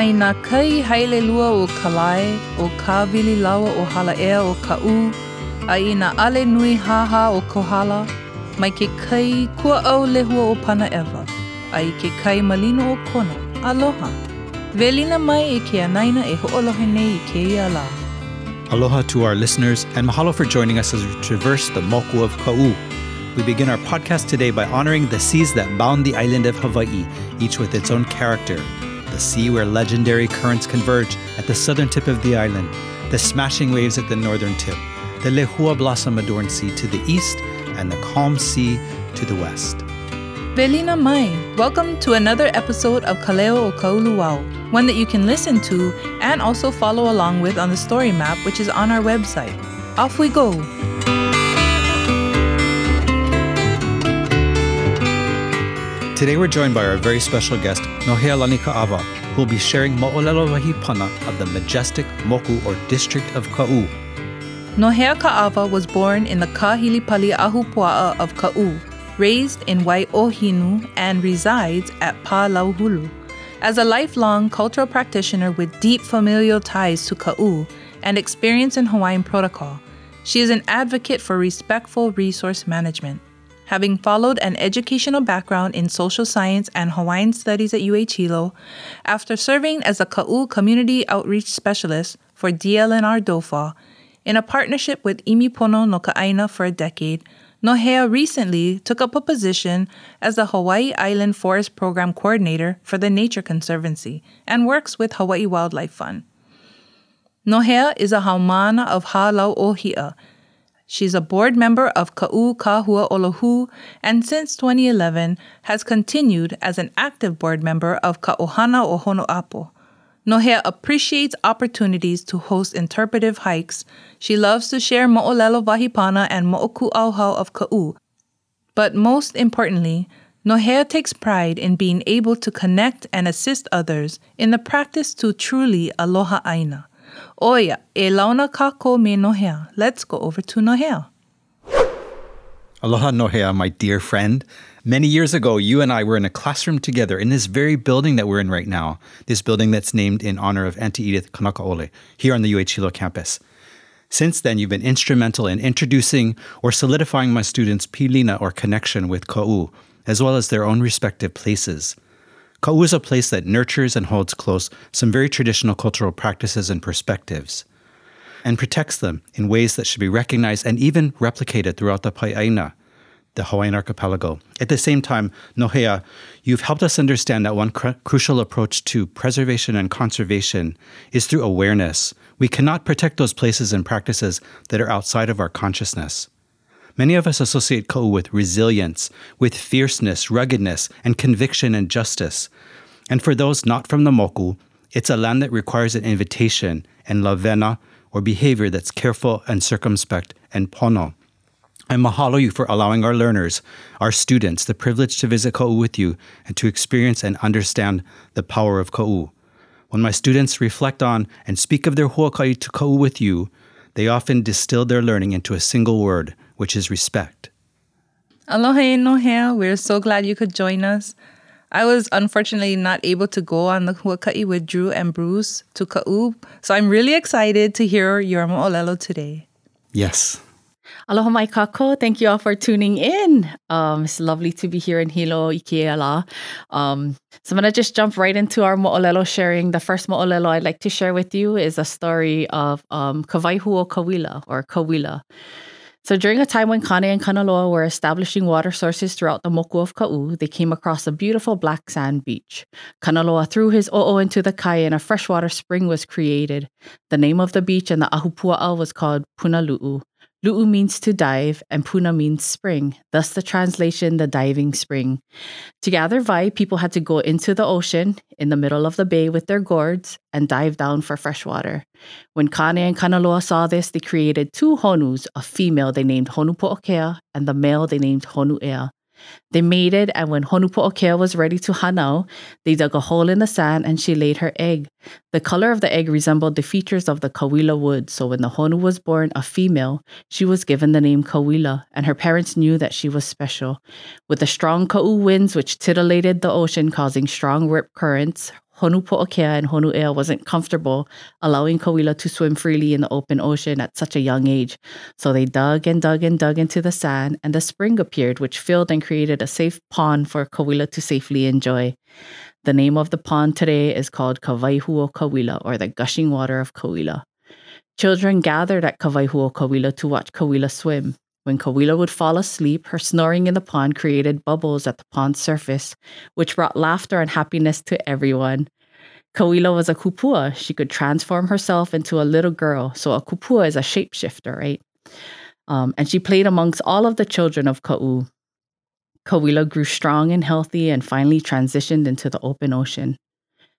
Mai nā kai haile lua o Kalai, o Kāwili lawa o Halaea o Ka'u, a i nā ale nui haha o Kohala, mai ke kai kua au lehua o Pana Ewa, a i ke kai malino o Kona, aloha. Velina mai e ke anaina e ho'olohe nei i ke ia la. Aloha to our listeners, and mahalo for joining us as we traverse the moku of Ka'u. We begin our podcast today by honoring the seas that bound the island of Hawaii, each with its own character. The sea where legendary currents converge at the southern tip of the island, the smashing waves at the northern tip, the Lehua blossom adorned sea to the east, and the calm sea to the west. Velina mai, welcome to another episode of Kaleo o Kauluau one that you can listen to and also follow along with on the story map, which is on our website. Off we go! Today we're joined by our very special guest, Nohealani Ka'awa, who will be sharing Mo'olelo Wahipana of the majestic Moku or district of Ka'u. Nohea Ka'awa was born in the Kahilipali Ahupua'a of Ka'u, raised in Wai'ohinu, and resides at Palauhulu. As a lifelong cultural practitioner with deep familial ties to Ka'u and experience in Hawaiian protocol, she is an advocate for respectful resource management. Having followed an educational background in social science and Hawaiian studies at UH Hilo, after serving as a Ka'u community outreach specialist for DLNR DOFAW, in a partnership with Imipono no Ka'aina for a decade, Nohea recently took up a position as the Hawaii Island Forest Program Coordinator for the Nature Conservancy and works with Hawaii Wildlife Fund. Nohea is a haumana of Halau Ohia. She's a board member of Ka'u Kahua Olohu and since 2011 has continued as an active board member of Ka'ohana o Honu'apo, Nohea appreciates opportunities to host interpretive hikes. She loves to share Mo'olelo Wahipana and Mo'oku Auhau of Ka'u. But most importantly, Nohea takes pride in being able to connect and assist others in the practice to truly aloha aina. Oya, e launa kako me Nohea. Let's go over to Nohea. Aloha Nohea, my dear friend. Many years ago, you and I were in a classroom together in this very building that we're in right now, this building that's named in honor of Auntie Edith Kanakaole, here on the UH campus. Since then, you've been instrumental in introducing or solidifying my students' pilina or connection with Ka'u, as well as their own respective places. Ka'u is a place that nurtures and holds close some very traditional cultural practices and perspectives and protects them in ways that should be recognized and even replicated throughout the Pai'aina, the Hawaiian archipelago. At the same time, Nohea, you've helped us understand that one cr- crucial approach to preservation and conservation is through awareness. We cannot protect those places and practices that are outside of our consciousness. Many of us associate Ka'u with resilience, with fierceness, ruggedness, and conviction and justice. And for those not from the Moku, it's a land that requires an invitation and lavena, or behavior that's careful and circumspect and pono. I mahalo you for allowing our learners, our students, the privilege to visit Ka'u with you and to experience and understand the power of Ka'u. When my students reflect on and speak of their huakai to Ka'u with you, they often distill their learning into a single word, which is respect. Aloha Nohea, we're so glad you could join us. I was unfortunately not able to go on the huaka'i with Drew and Bruce to Ka'u, so I'm really excited to hear your mo'olelo today. Yes, Aloha mai kako. Thank you all for tuning in. Um, it's lovely to be here in Hilo, Ikeala. Um, so I'm going to just jump right into our mo'olelo sharing. The first mo'olelo I'd like to share with you is a story of um, Kawaihuo Kawila or Kawila. So during a time when Kane and Kanaloa were establishing water sources throughout the moku of Ka'u, they came across a beautiful black sand beach. Kanaloa threw his o'o into the kai and a freshwater spring was created. The name of the beach and the ahupua'a was called Punalu'u. Lu'u means to dive, and Puna means spring, thus the translation, the diving spring. To gather vai, people had to go into the ocean in the middle of the bay with their gourds and dive down for fresh water. When Kane and Kanaloa saw this, they created two honus, a female they named Honu Po'okea and the male they named Honu Ea. They mated, and when Honupo'okea was ready to hanau, they dug a hole in the sand and she laid her egg. The color of the egg resembled the features of the Kawila wood, so when the Honu was born a female, she was given the name Kawila, and her parents knew that she was special. With the strong Ka'u winds which titillated the ocean, causing strong rip currents, Honu Po'okea and Honu Ea wasn't comfortable allowing Kawila to swim freely in the open ocean at such a young age. So they dug and dug and dug into the sand, and a spring appeared, which filled and created a safe pond for Kawila to safely enjoy. The name of the pond today is called Kawaihuo Kawila, or the gushing water of Kawila. Children gathered at Kawaihuo Kawila to watch Kawila swim. When Kawila would fall asleep, her snoring in the pond created bubbles at the pond's surface, which brought laughter and happiness to everyone. Kawila was a kupua. She could transform herself into a little girl. So a kupua is a shapeshifter, right? Um, and she played amongst all of the children of Ka'u. Kawila grew strong and healthy and finally transitioned into the open ocean.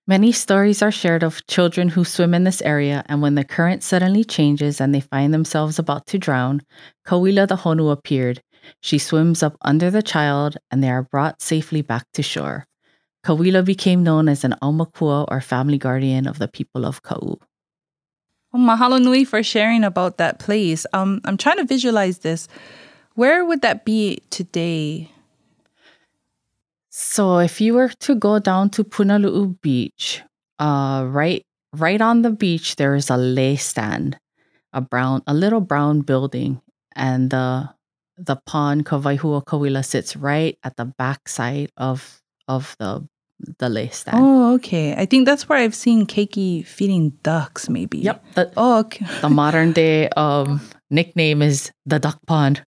Many stories are shared of children who swim in this area, and when the current suddenly changes and they find themselves about to drown, Kawila the Honu appeared. She swims up under the child, and they are brought safely back to shore. Kawila became known as an aumakua or family guardian of the people of Ka'u. Well, mahalo nui for sharing about that place. Um, I'm trying to visualize this. Where would that be today? So if you were to go down to Punalu'u Beach, uh, right right on the beach there is a lei stand, a brown a little brown building, and the the pond Kawaihua Kawila sits right at the back side of of the the lei stand. Oh, okay. I think that's where I've seen Keiki feeding ducks, maybe. Yep. The, Oh, okay. the modern day um, nickname is the duck pond.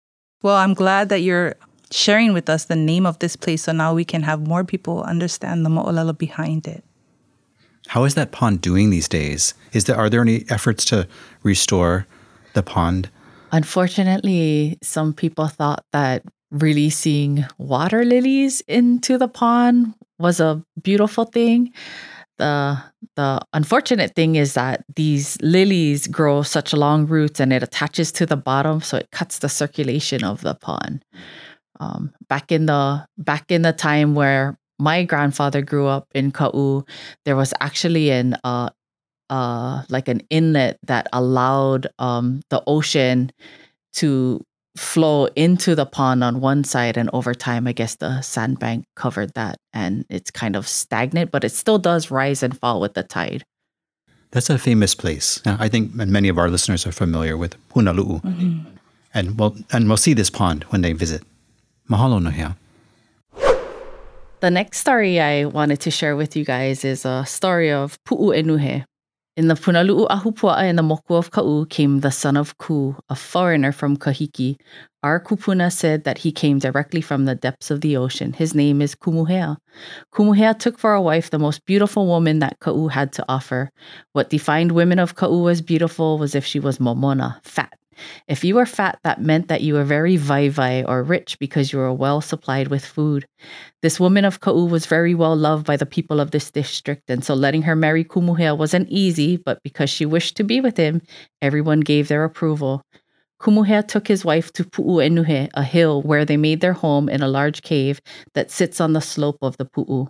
Well, I'm glad that you're sharing with us the name of this place so now we can have more people understand the mo'olelo behind it. How is that pond doing these days? Is there are there any efforts to restore the pond? Unfortunately, some people thought that releasing water lilies into the pond was a beautiful thing. The the unfortunate thing is that these lilies grow such long roots and it attaches to the bottom, so it cuts the circulation of the pond. Um, back in the back in the time where my grandfather grew up in Ka'u, there was actually an uh, uh, like an inlet that allowed um, the ocean to flow into the pond on one side and over time i guess the sandbank covered that and it's kind of stagnant but it still does rise and fall with the tide That's a famous place. I think many of our listeners are familiar with Punalu'u. And we'll and we'll see this pond when they visit. Mahalo Nohea. the next story i wanted to share with you guys is a story of pu'u enuhe in the Punalu'u Ahupua'a in the Moku of Ka'u came the son of Ku, a foreigner from Kahiki. Our kupuna said that he came directly from the depths of the ocean. His name is Kumuhea. Kumuhea took for a wife the most beautiful woman that Ka'u had to offer. What defined women of Ka'u as beautiful was if she was momona, fat. If you were fat, that meant that you were very vai or rich because you were well supplied with food. This woman of Ka'u was very well loved by the people of this district, and so letting her marry Kumuhea wasn't easy, but because she wished to be with him, everyone gave their approval. Kumuhea took his wife to Pu'u Enuhe, a hill where they made their home in a large cave that sits on the slope of the Pu'u.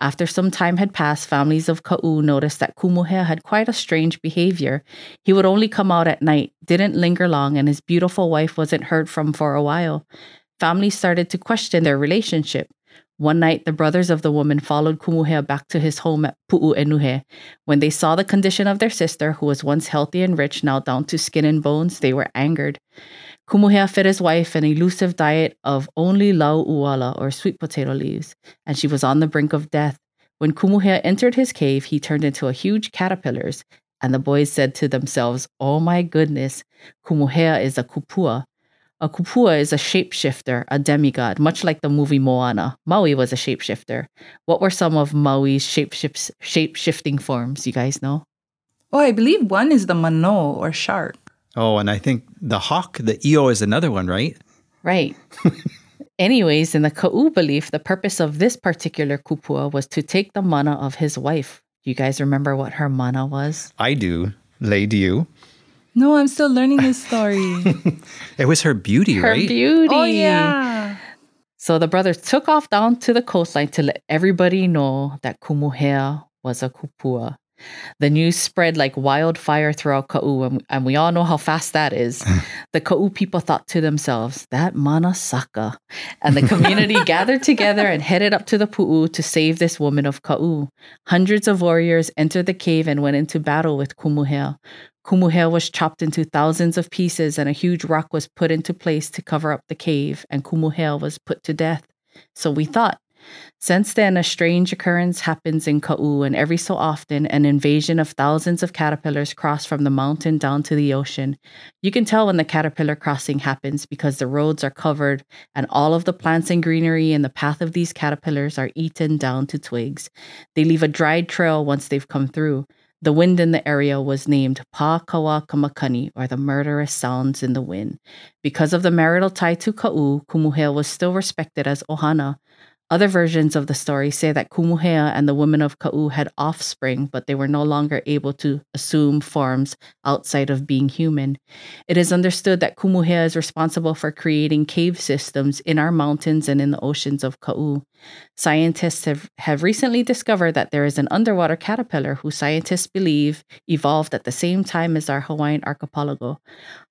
After some time had passed, families of Ka'u noticed that Kumuhea had quite a strange behavior. He would only come out at night, didn't linger long, and his beautiful wife wasn't heard from for a while. Families started to question their relationship. One night, the brothers of the woman followed Kumuhea back to his home at Pu'u Enuhe. When they saw the condition of their sister, who was once healthy and rich, now down to skin and bones, they were angered. Kumuhea fed his wife an elusive diet of only lau uala or sweet potato leaves, and she was on the brink of death. When Kumuhea entered his cave, he turned into a huge caterpillars, and the boys said to themselves, Oh my goodness, Kumuhea is a kupua. A kupua is a shapeshifter, a demigod, much like the movie Moana. Maui was a shapeshifter. What were some of Maui's shapeshifts, shape-shifting forms? You guys know? Oh, I believe one is the mano or shark. Oh, and I think the hawk, the eo is another one, right? Right. Anyways, in the Ka'u belief, the purpose of this particular kupua was to take the mana of his wife. Do you guys remember what her mana was? I do. Lay do you? No, I'm still learning this story. It was her beauty, Her right? Her beauty. oh, yeah. So the brothers took off down to the coastline to let everybody know that Kumuhea was a kupua. The news spread like wildfire throughout Ka'u, and, and we all know how fast that is. The Ka'u people thought to themselves, that mana saka. And the community gathered together and headed up to the Pu'u to save this woman of Ka'u. Hundreds of warriors entered the cave and went into battle with Kumuhea. Kumuhea was chopped into thousands of pieces and a huge rock was put into place to cover up the cave, and Kumuhea was put to death. So we thought, since then, a strange occurrence happens in Ka'u, and every so often, an invasion of thousands of caterpillars cross from the mountain down to the ocean. You can tell when the caterpillar crossing happens because the roads are covered, and all of the plants and greenery in the path of these caterpillars are eaten down to twigs. They leave a dried trail once they've come through. The wind in the area was named Pa Kawa Kamakani, or the murderous sounds in the wind. Because of the marital tie to Ka'u, Kumuhea was still respected as Ohana, other versions of the story say that Kumuhea and the women of Ka'u had offspring, but they were no longer able to assume forms outside of being human. It is understood that Kumuhea is responsible for creating cave systems in our mountains and in the oceans of Ka'u. Scientists have, have recently discovered that there is an underwater caterpillar who scientists believe evolved at the same time as our Hawaiian archipelago.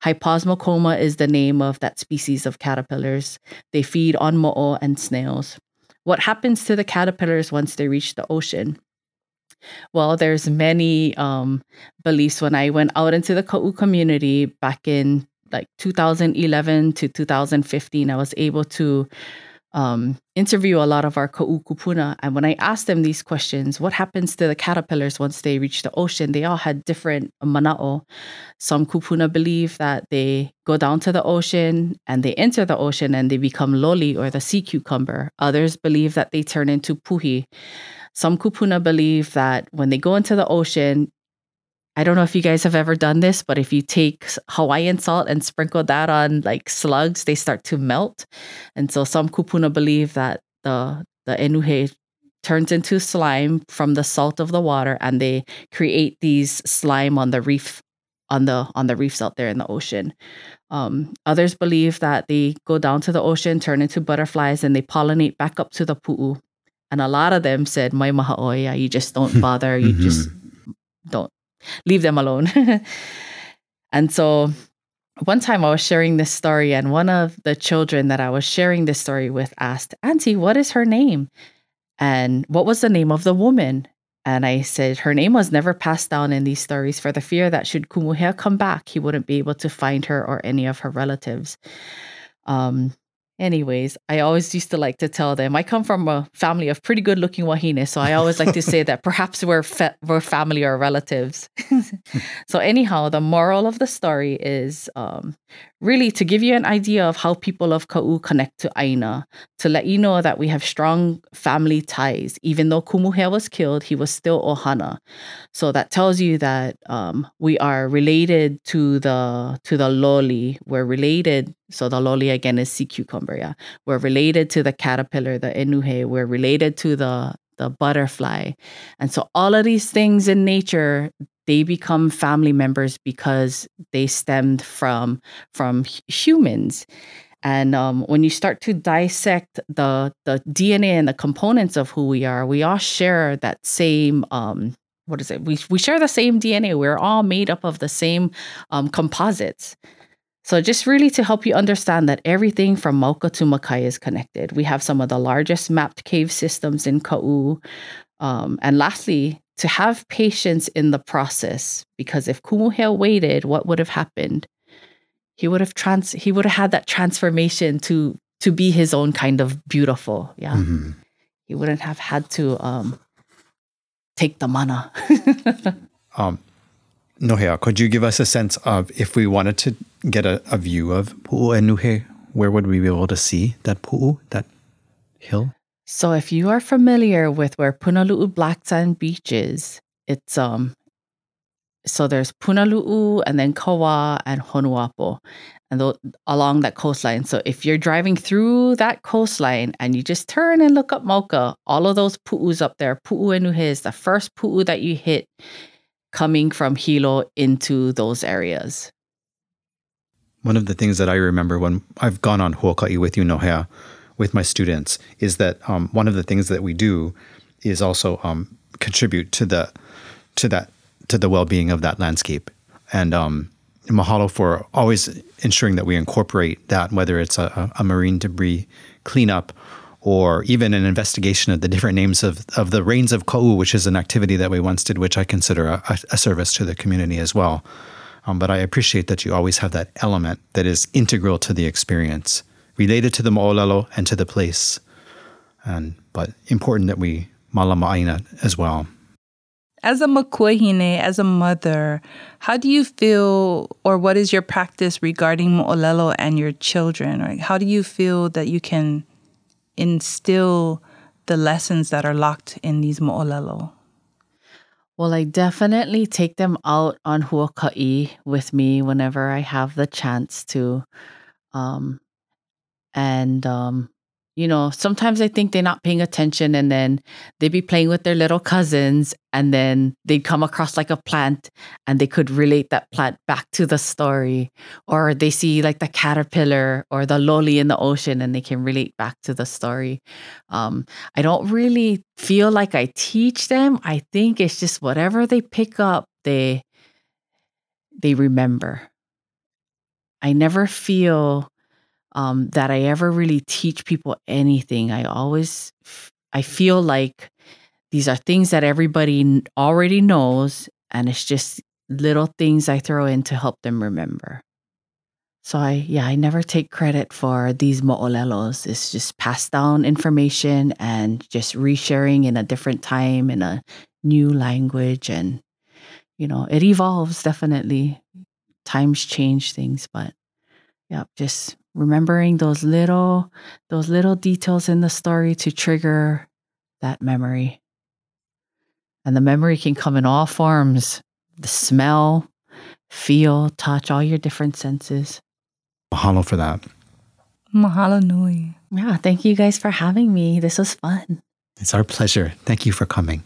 Hyposmocoma is the name of that species of caterpillars. They feed on mo'o and snails. What happens to the caterpillars once they reach the ocean? Well, there's many um, beliefs. When I went out into the Ka'u community back in like 2011 to 2015, I was able to um, interview a lot of our ka'u kupuna. And when I asked them these questions, what happens to the caterpillars once they reach the ocean? They all had different mana'o. Some kupuna believe that they go down to the ocean and they enter the ocean and they become loli or the sea cucumber. Others believe that they turn into puhi. Some kupuna believe that when they go into the ocean, I don't know if you guys have ever done this, but if you take Hawaiian salt and sprinkle that on like slugs, they start to melt. And so some kupuna believe that the the enuhe turns into slime from the salt of the water and they create these slime on the reef on the on the reefs out there in the ocean. Um, others believe that they go down to the ocean, turn into butterflies, and they pollinate back up to the pu'u. And a lot of them said, "My maha'oya, you just don't bother. You mm-hmm. just don't leave them alone. and so one time I was sharing this story, and one of the children that I was sharing this story with asked, Auntie, what is her name? And what was the name of the woman? And I said, her name was never passed down in these stories for the fear that should Kumuhea come back, he wouldn't be able to find her or any of her relatives. Um, Anyways, I always used to like to tell them I come from a family of pretty good looking wahine. So I always like to say that perhaps we're, we're family or relatives. so, anyhow, the moral of the story is um, really to give you an idea of how people of Ka'u connect to Aina, to let you know that we have strong family ties. Even though Kumuhea was killed, he was still Ohana. So that tells you that um, we are related to the to the loli. We're related. So the loli again is sea cucumber. Yeah, we're related to the caterpillar, the enuhe. We're related to the the butterfly. And so all of these things in nature they become family members because they stemmed from from humans and um, when you start to dissect the the dna and the components of who we are we all share that same um, what is it we, we share the same dna we're all made up of the same um, composites so just really to help you understand that everything from Mauka to Makai is connected. We have some of the largest mapped cave systems in Ka'u. Um, and lastly, to have patience in the process because if Kumuhea waited, what would have happened? He would have trans he would have had that transformation to to be his own kind of beautiful. Yeah. Mm-hmm. He wouldn't have had to um take the mana. um Nohea, could you give us a sense of if we wanted to get a, a view of Pu'u Enuhe, where would we be able to see that Pu'u, that hill? So if you are familiar with where Punalu'u Black Sand Beach is, it's um so there's Punalu'u and then Kawa and Honuapo and th- along that coastline. So if you're driving through that coastline and you just turn and look up Mauka, all of those pu'us up there, pu'u enuhe is the first pu'u that you hit coming from Hilo into those areas. One of the things that I remember when I've gone on Huaka'i with you, Nohea, with my students is that um, one of the things that we do is also um, contribute to the to that to the well being of that landscape. And um, mahalo for always ensuring that we incorporate that, whether it's a, a marine debris cleanup or even an investigation of the different names of, of the rains of Ka'u, which is an activity that we once did, which I consider a, a service to the community as well. Um, but I appreciate that you always have that element that is integral to the experience, related to the mo'olelo and to the place, and but important that we malama'aina as well. As a makuahine, as a mother, how do you feel, or what is your practice regarding mo'olelo and your children? Right? How do you feel that you can instill the lessons that are locked in these mo'olelo? Well, I definitely take them out on Huaka'i with me whenever I have the chance to. Um, and um, you know, sometimes I think they're not paying attention and then they'd be playing with their little cousins and then they'd come across like a plant and they could relate that plant back to the story. Or they see like the caterpillar or the loli in the ocean and they can relate back to the story. Um, I don't really feel like I teach them. I think it's just whatever they pick up, they they remember. I never feel um, that I ever really teach people anything. I always, I feel like these are things that everybody already knows, and it's just little things I throw in to help them remember. So I, yeah, I never take credit for these mo'olelos. It's just passed down information and just resharing in a different time in a new language, and you know, it evolves definitely. Times change things, but yeah, just remembering those little those little details in the story to trigger that memory. And the memory can come in all forms the smell, feel, touch, all your different senses. Mahalo for that. Mahalo nui. Yeah, thank you guys for having me. This was fun. It's our pleasure. Thank you for coming.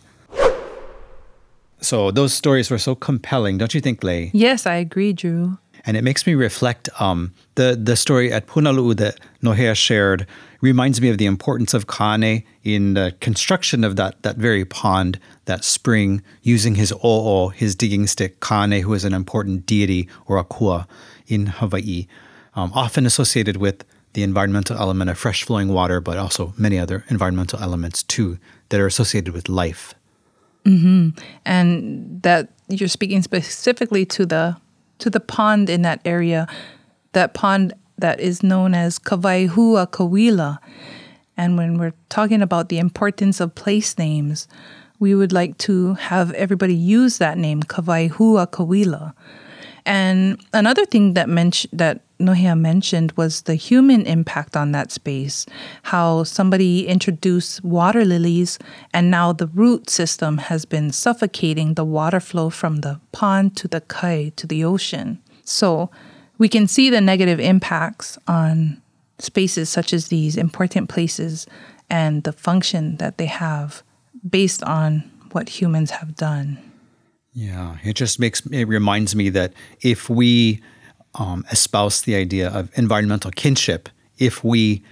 So those stories were so compelling, don't you think, Lay? Yes, I agree, Drew and it makes me reflect. Um, the the story at Punalu'u that Nohea shared reminds me of the importance of Kane in the construction of that that very pond, that spring, using his o'o, his digging stick. Kane, who is an important deity or akua in Hawaii, um, often associated with the environmental element of fresh flowing water, but also many other environmental elements too that are associated with life. Mm-hmm. And that you're speaking specifically to the to the pond in that area, that pond that is known as Kawaihua Kawila. And when we're talking about the importance of place names, we would like to have everybody use that name, Kawaihua Kawila. And another thing that mentioned that Nohea mentioned was the human impact on that space. How somebody introduced water lilies, and now the root system has been suffocating the water flow from the pond to the kai to the ocean. So we can see the negative impacts on spaces such as these important places and the function that they have based on what humans have done. Yeah, it just makes it reminds me that if we um, espouse the idea of environmental kinship, if we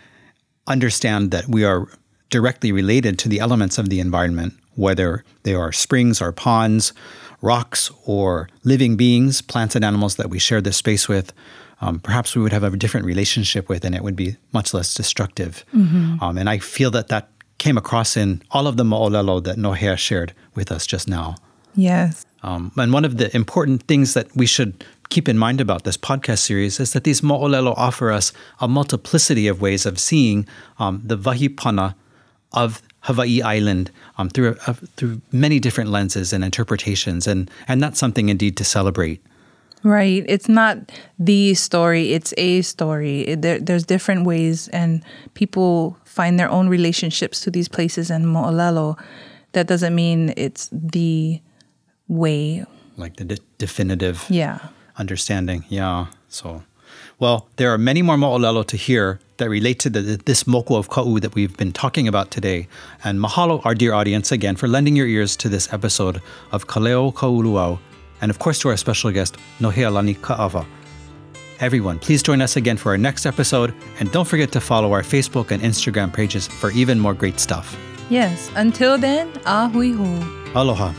understand that we are directly related to the elements of the environment, whether they are springs or ponds, rocks or living beings, plants and animals that we share this space with, um, perhaps we would have a different relationship with, and it would be much less destructive. Mm-hmm. Um, and I feel that that came across in all of the mo'olelo that Nohea shared with us just now. Yes. Um, and one of the important things that we should keep in mind about this podcast series is that these mo'olelo offer us a multiplicity of ways of seeing um, the vahipana of Hawaii Island um, through uh, through many different lenses and interpretations, and and that's something indeed to celebrate. Right. It's not the story; it's a story. There, there's different ways, and people find their own relationships to these places and mo'olelo. That doesn't mean it's the way. Like the de- definitive. Yeah understanding. Yeah. So, well, there are many more mo'olelo to hear that relate to the, this moku of ka'u that we've been talking about today. And mahalo, our dear audience, again, for lending your ears to this episode of Kaleo Ka'uluau, and of course to our special guest, Nohealani Ka'awa. Everyone, please join us again for our next episode, and don't forget to follow our Facebook and Instagram pages for even more great stuff. Yes, until then, ahui ho. Aloha.